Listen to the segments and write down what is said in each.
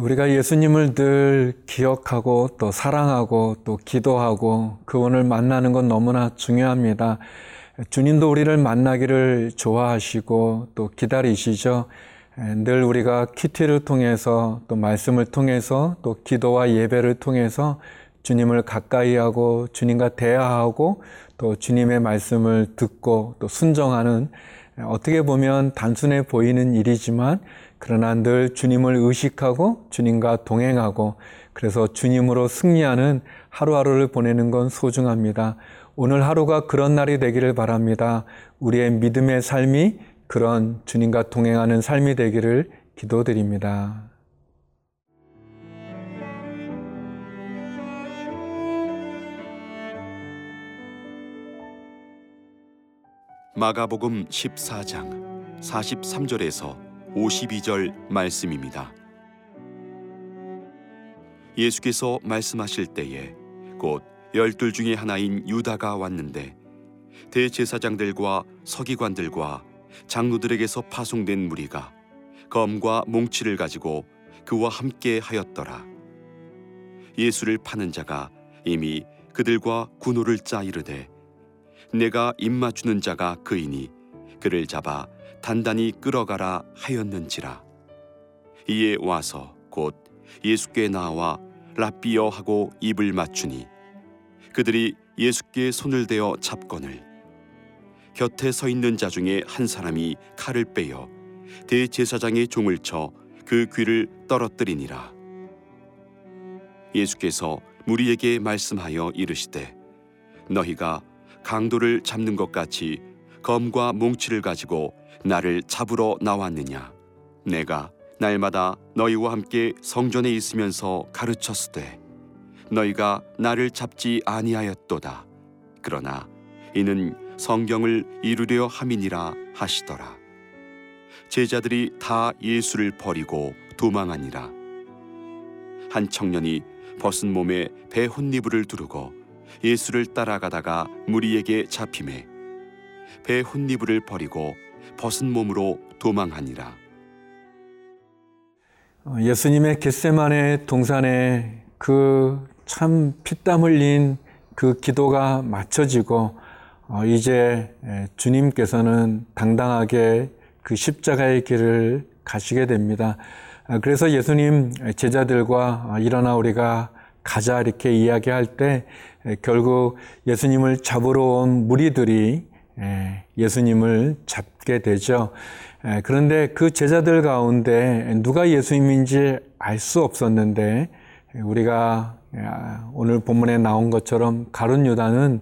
우리가 예수님을 늘 기억하고 또 사랑하고 또 기도하고 그분을 만나는 건 너무나 중요합니다. 주님도 우리를 만나기를 좋아하시고 또 기다리시죠. 늘 우리가 큐티를 통해서 또 말씀을 통해서 또 기도와 예배를 통해서 주님을 가까이 하고 주님과 대화하고 또 주님의 말씀을 듣고 또 순정하는 어떻게 보면 단순해 보이는 일이지만 그러나 늘 주님을 의식하고 주님과 동행하고 그래서 주님으로 승리하는 하루하루를 보내는 건 소중합니다. 오늘 하루가 그런 날이 되기를 바랍니다. 우리의 믿음의 삶이 그런 주님과 동행하는 삶이 되기를 기도드립니다. 마가복음 14장 43절에서 52절 말씀입니다. 예수께서 말씀하실 때에 곧 열둘 중에 하나인 유다가 왔는데 대제사장들과 서기관들과 장로들에게서 파송된 무리가 검과 몽치를 가지고 그와 함께 하였더라. 예수를 파는 자가 이미 그들과 군호를 짜 이르되 내가 입 맞추는 자가 그이니 그를 잡아 단단히 끌어가라 하였는지라. 이에 와서 곧 예수께 나와 라비어 하고 입을 맞추니 그들이 예수께 손을 대어 잡거늘 곁에 서 있는 자 중에 한 사람이 칼을 빼어 대제사장의 종을 쳐 그 귀를 떨어뜨리니라. 예수께서 무리에게 말씀하여 이르시되 너희가 강도를 잡는 것 같이 검과 몽치를 가지고 나를 잡으러 나왔느냐? 내가 날마다 너희와 함께 성전에 있으면서 가르쳤으되 너희가 나를 잡지 아니하였도다. 그러나 이는 성경을 이루려 함이니라 하시더라. 제자들이 다 예수를 버리고 도망하니라. 한 청년이 벗은 몸에 배 혼니부를 두르고 예수를 따라가다가 무리에게 잡힘에 배 혼니부를 버리고 벗은 몸으로 도망하니라. 어, 예수님의 겟세만의 동산에 그 참 피땀 흘린 그 기도가 맞춰지고 어, 이제 주님께서는 당당하게 그 십자가의 길을 가시게 됩니다. 아, 그래서 예수님 제자들과 아, 일어나 우리가 가자 이렇게 이야기할 때 결국 예수님을 잡으러 온 무리들이 예수님을 잡게 되죠. 그런데 그 제자들 가운데 누가 예수님인지 알 수 없었는데 우리가 오늘 본문에 나온 것처럼 가룟 유다는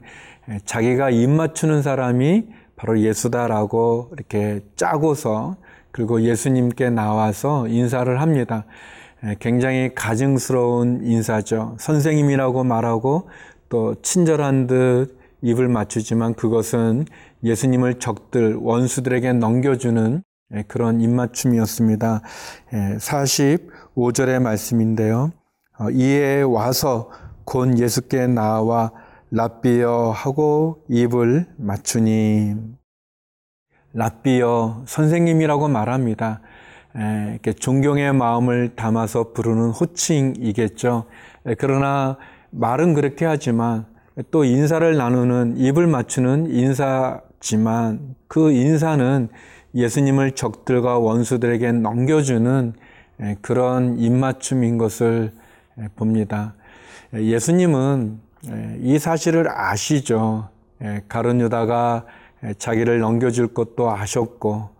자기가 입 맞추는 사람이 바로 예수다라고 이렇게 짜고서 그리고 예수님께 나와서 인사를 합니다. 굉장히 가증스러운 인사죠. 선생님이라고 말하고 또 친절한 듯 입을 맞추지만 그것은 예수님을 적들, 원수들에게 넘겨주는 예, 그런 입맞춤이었습니다. 45절의 예, 말씀인데요. 어, 이에 와서 곧 예수께 나와 랍비어 하고 입을 맞추니 랍비어 선생님이라고 말합니다. 예, 존경의 마음을 담아서 부르는 호칭이겠죠. 그러나 말은 그렇게 하지만 또 인사를 나누는 입을 맞추는 인사지만 그 인사는 예수님을 적들과 원수들에게 넘겨주는 그런 입맞춤인 것을 봅니다. 예수님은 이 사실을 아시죠. 가룟 유다가 자기를 넘겨줄 것도 아셨고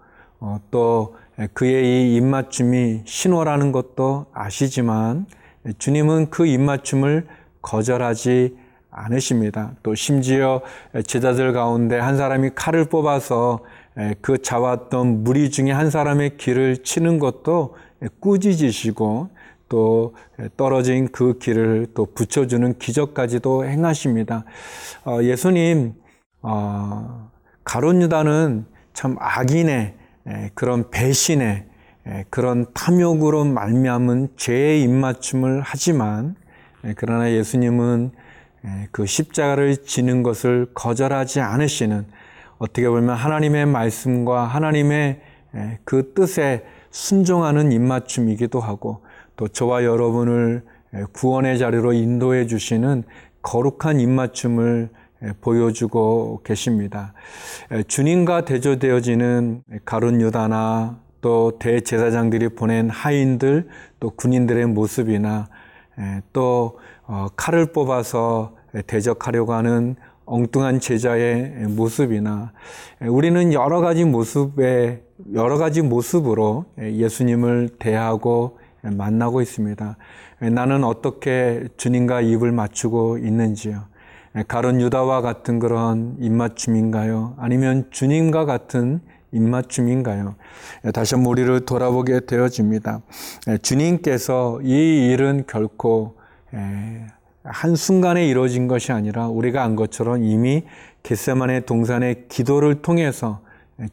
어, 또 그의 이 입맞춤이 신호라는 것도 아시지만 주님은 그 입맞춤을 거절하지 않으십니다. 또 심지어 제자들 가운데 한 사람이 칼을 뽑아서 그 잡았던 무리 중에 한 사람의 길을 치는 것도 꾸짖으시고 또 떨어진 그 길을 또 붙여주는 기적까지도 행하십니다. 어, 예수님 어, 가론 유다는 참 악인의 그런 배신의 그런 탐욕으로 말미암은 죄의 입맞춤을 하지만 그러나 예수님은 그 십자가를 지는 것을 거절하지 않으시는 어떻게 보면 하나님의 말씀과 하나님의 그 뜻에 순종하는 입맞춤이기도 하고 또 저와 여러분을 구원의 자리로 인도해 주시는 거룩한 입맞춤을 보여주고 계십니다. 주님과 대조되어지는 가룟 유다나 또 대제사장들이 보낸 하인들 또 군인들의 모습이나 또 어, 칼을 뽑아서 대적하려고 하는 엉뚱한 제자의 모습이나 우리는 여러 가지 모습에 여러 가지 모습으로 예수님을 대하고 만나고 있습니다. 나는 어떻게 주님과 입을 맞추고 있는지요. 가론 유다와 같은 그런 입맞춤인가요? 아니면 주님과 같은 입맞춤인가요? 다시 한번 우리를 돌아보게 되어집니다. 주님께서 이 일은 결코 한순간에 이루어진 것이 아니라 우리가 안 것처럼 이미 겟세만의 동산의 기도를 통해서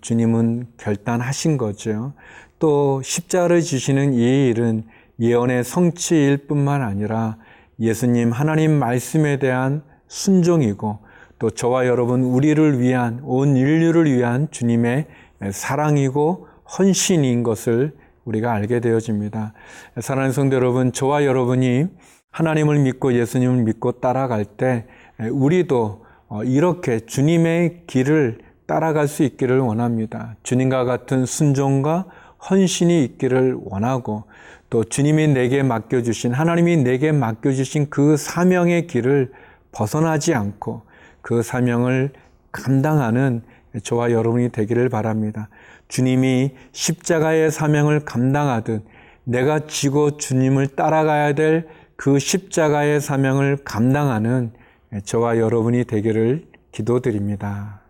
주님은 결단하신 거죠. 또 십자를 지시는 이 일은 예언의 성취일 뿐만 아니라 예수님 하나님 말씀에 대한 순종이고 또 저와 여러분 우리를 위한 온 인류를 위한 주님의 사랑이고 헌신인 것을 우리가 알게 되어집니다. 사랑하는 성도 여러분, 저와 여러분이 하나님을 믿고 예수님을 믿고 따라갈 때 우리도 어, 이렇게 주님의 길을 따라갈 수 있기를 원합니다. 주님과 같은 순종과 헌신이 있기를 원하고 또 주님이 내게 맡겨주신 하나님이 내게 맡겨주신 그 사명의 길을 벗어나지 않고 그 사명을 감당하는 저와 여러분이 되기를 바랍니다. 주님이 십자가의 사명을 감당하듯 내가 지고 주님을 따라가야 될 그 십자가의 사명을 감당하는 저와 여러분이 되기를 기도드립니다.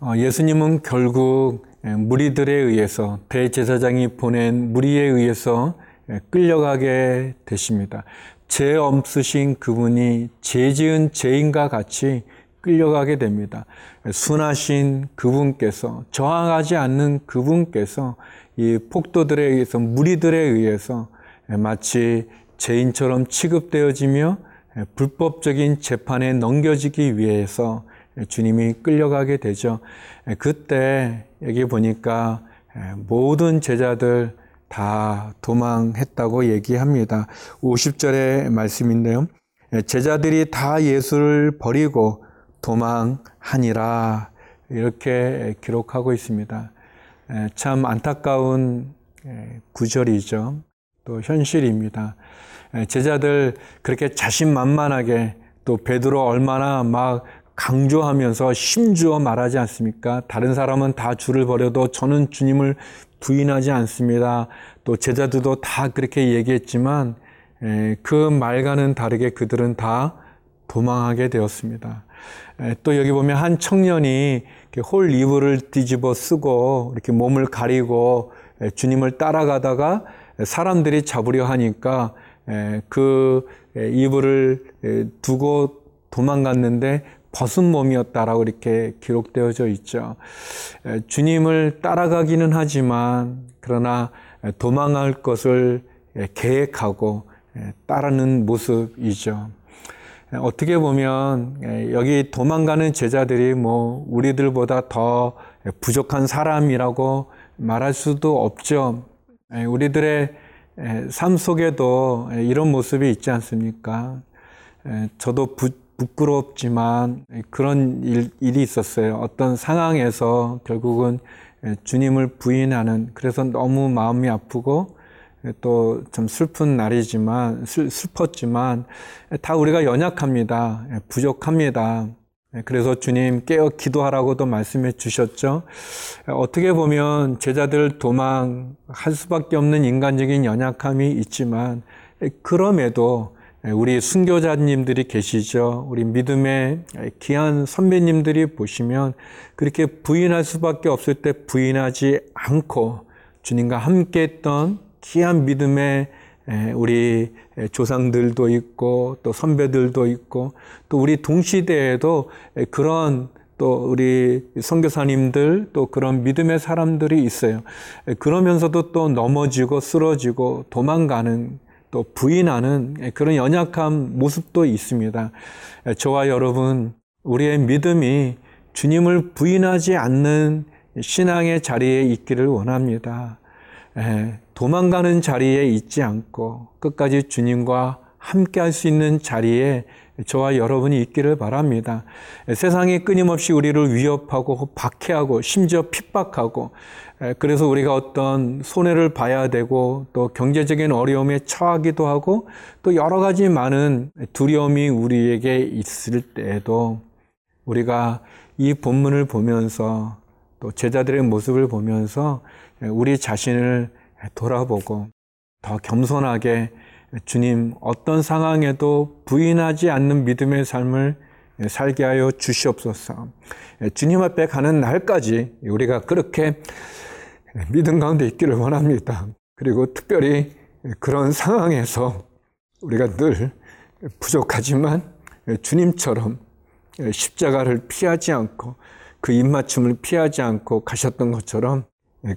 어, 예수님은 결국 무리들에 의해서 대제사장이 보낸 무리에 의해서 끌려가게 되십니다. 죄 없으신 그분이 죄 지은 죄인과 같이 끌려가게 됩니다. 순하신 그분께서 저항하지 않는 그분께서 이 폭도들에 의해서 무리들에 의해서 마치 죄인처럼 취급되어지며 불법적인 재판에 넘겨지기 위해서 주님이 끌려가게 되죠. 그때 여기 보니까 모든 제자들 다 도망했다고 얘기합니다. 50절의 말씀인데요. 제자들이 다 예수를 버리고 도망하니라 이렇게 기록하고 있습니다. 참 안타까운 구절이죠. 또 현실입니다. 제자들 그렇게 자신만만하게 또 베드로 얼마나 막 강조하면서 심주어 말하지 않습니까? 다른 사람은 다 주를 버려도 저는 주님을 부인하지 않습니다. 또 제자들도 다 그렇게 얘기했지만 그 말과는 다르게 그들은 다 도망하게 되었습니다. 또 여기 보면 한 청년이 홀 이불을 뒤집어 쓰고 이렇게 몸을 가리고 주님을 따라가다가 사람들이 잡으려 하니까 그 이불을 두고 도망갔는데 벗은 몸이었다라고 이렇게 기록되어져 있죠. 주님을 따라가기는 하지만 그러나 도망할 것을 계획하고 따르는 모습이죠. 어떻게 보면 여기 도망가는 제자들이 뭐 우리들보다 더 부족한 사람이라고 말할 수도 없죠. 우리들의 삶 속에도 이런 모습이 있지 않습니까? 저도 부, 부끄럽지만 그런 일, 일이 있었어요. 어떤 상황에서 결국은 주님을 부인하는 그래서 너무 마음이 아프고 또좀 슬픈 날이지만 슬, 슬펐지만 다 우리가 연약합니다. 부족합니다. 그래서 주님 깨어 기도하라고도 말씀해 주셨죠. 어떻게 보면 제자들 도망할 수밖에 없는 인간적인 연약함이 있지만 그럼에도 우리 순교자님들이 계시죠. 우리 믿음의 귀한 선배님들이 보시면 그렇게 부인할 수밖에 없을 때 부인하지 않고 주님과 함께 했던 귀한 믿음의 우리 조상들도 있고 또 선배들도 있고 또 우리 동시대에도 그런 또 우리 선교사님들 또 그런 믿음의 사람들이 있어요. 그러면서도 또 넘어지고 쓰러지고 도망가는 또 부인하는 그런 연약한 모습도 있습니다. 저와 여러분, 우리의 믿음이 주님을 부인하지 않는 신앙의 자리에 있기를 원합니다. 예, 도망가는 자리에 있지 않고 끝까지 주님과 함께 할 수 있는 자리에 저와 여러분이 있기를 바랍니다. 세상이 끊임없이 우리를 위협하고 박해하고 심지어 핍박하고 그래서 우리가 어떤 손해를 봐야 되고 또 경제적인 어려움에 처하기도 하고 또 여러 가지 많은 두려움이 우리에게 있을 때에도 우리가 이 본문을 보면서 또 제자들의 모습을 보면서 우리 자신을 돌아보고 더 겸손하게 주님 어떤 상황에도 부인하지 않는 믿음의 삶을 살게 하여 주시옵소서. 주님 앞에 가는 날까지 우리가 그렇게 믿음 가운데 있기를 원합니다. 그리고 특별히 그런 상황에서 우리가 늘 부족하지만 주님처럼 십자가를 피하지 않고 그 입맞춤을 피하지 않고 가셨던 것처럼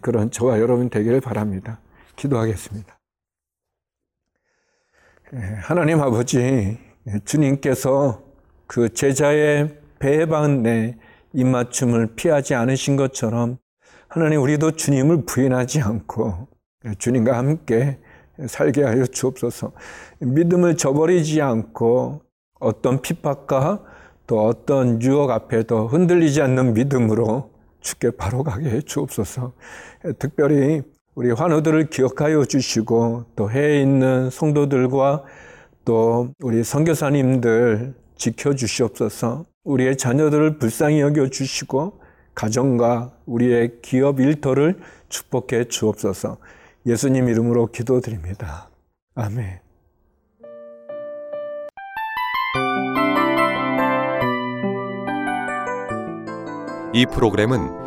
그런 저와 여러분 되기를 바랍니다. 기도하겠습니다. 예, 하나님 아버지, 예, 주님께서 그 제자의 박내 입맞춤을 피하지 않으신 것처럼 하나님 우리도 주님을 부인하지 않고 예, 주님과 함께 살게 하여 주옵소서. 믿음을 저버리지 않고 어떤 핍박과 또 어떤 유혹 앞에도 흔들리지 않는 믿음으로 주께 바로 가게 해 주옵소서. 특별히 우리 환우들을 기억하여 주시고 또 해에 있는 성도들과 또 우리 선교사님들 지켜 주시옵소서. 우리의 자녀들을 불쌍히 여겨 주시고 가정과 우리의 기업 일터를 축복해 주옵소서. 예수님 이름으로 기도드립니다. 아멘. 이 프로그램은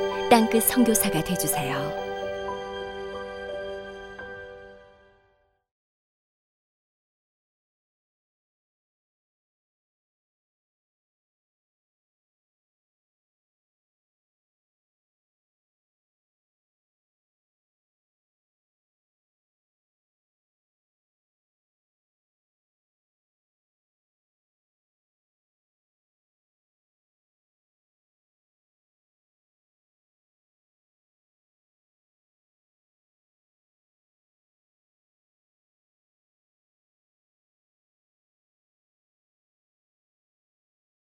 땅끝 선교사가 되주세요.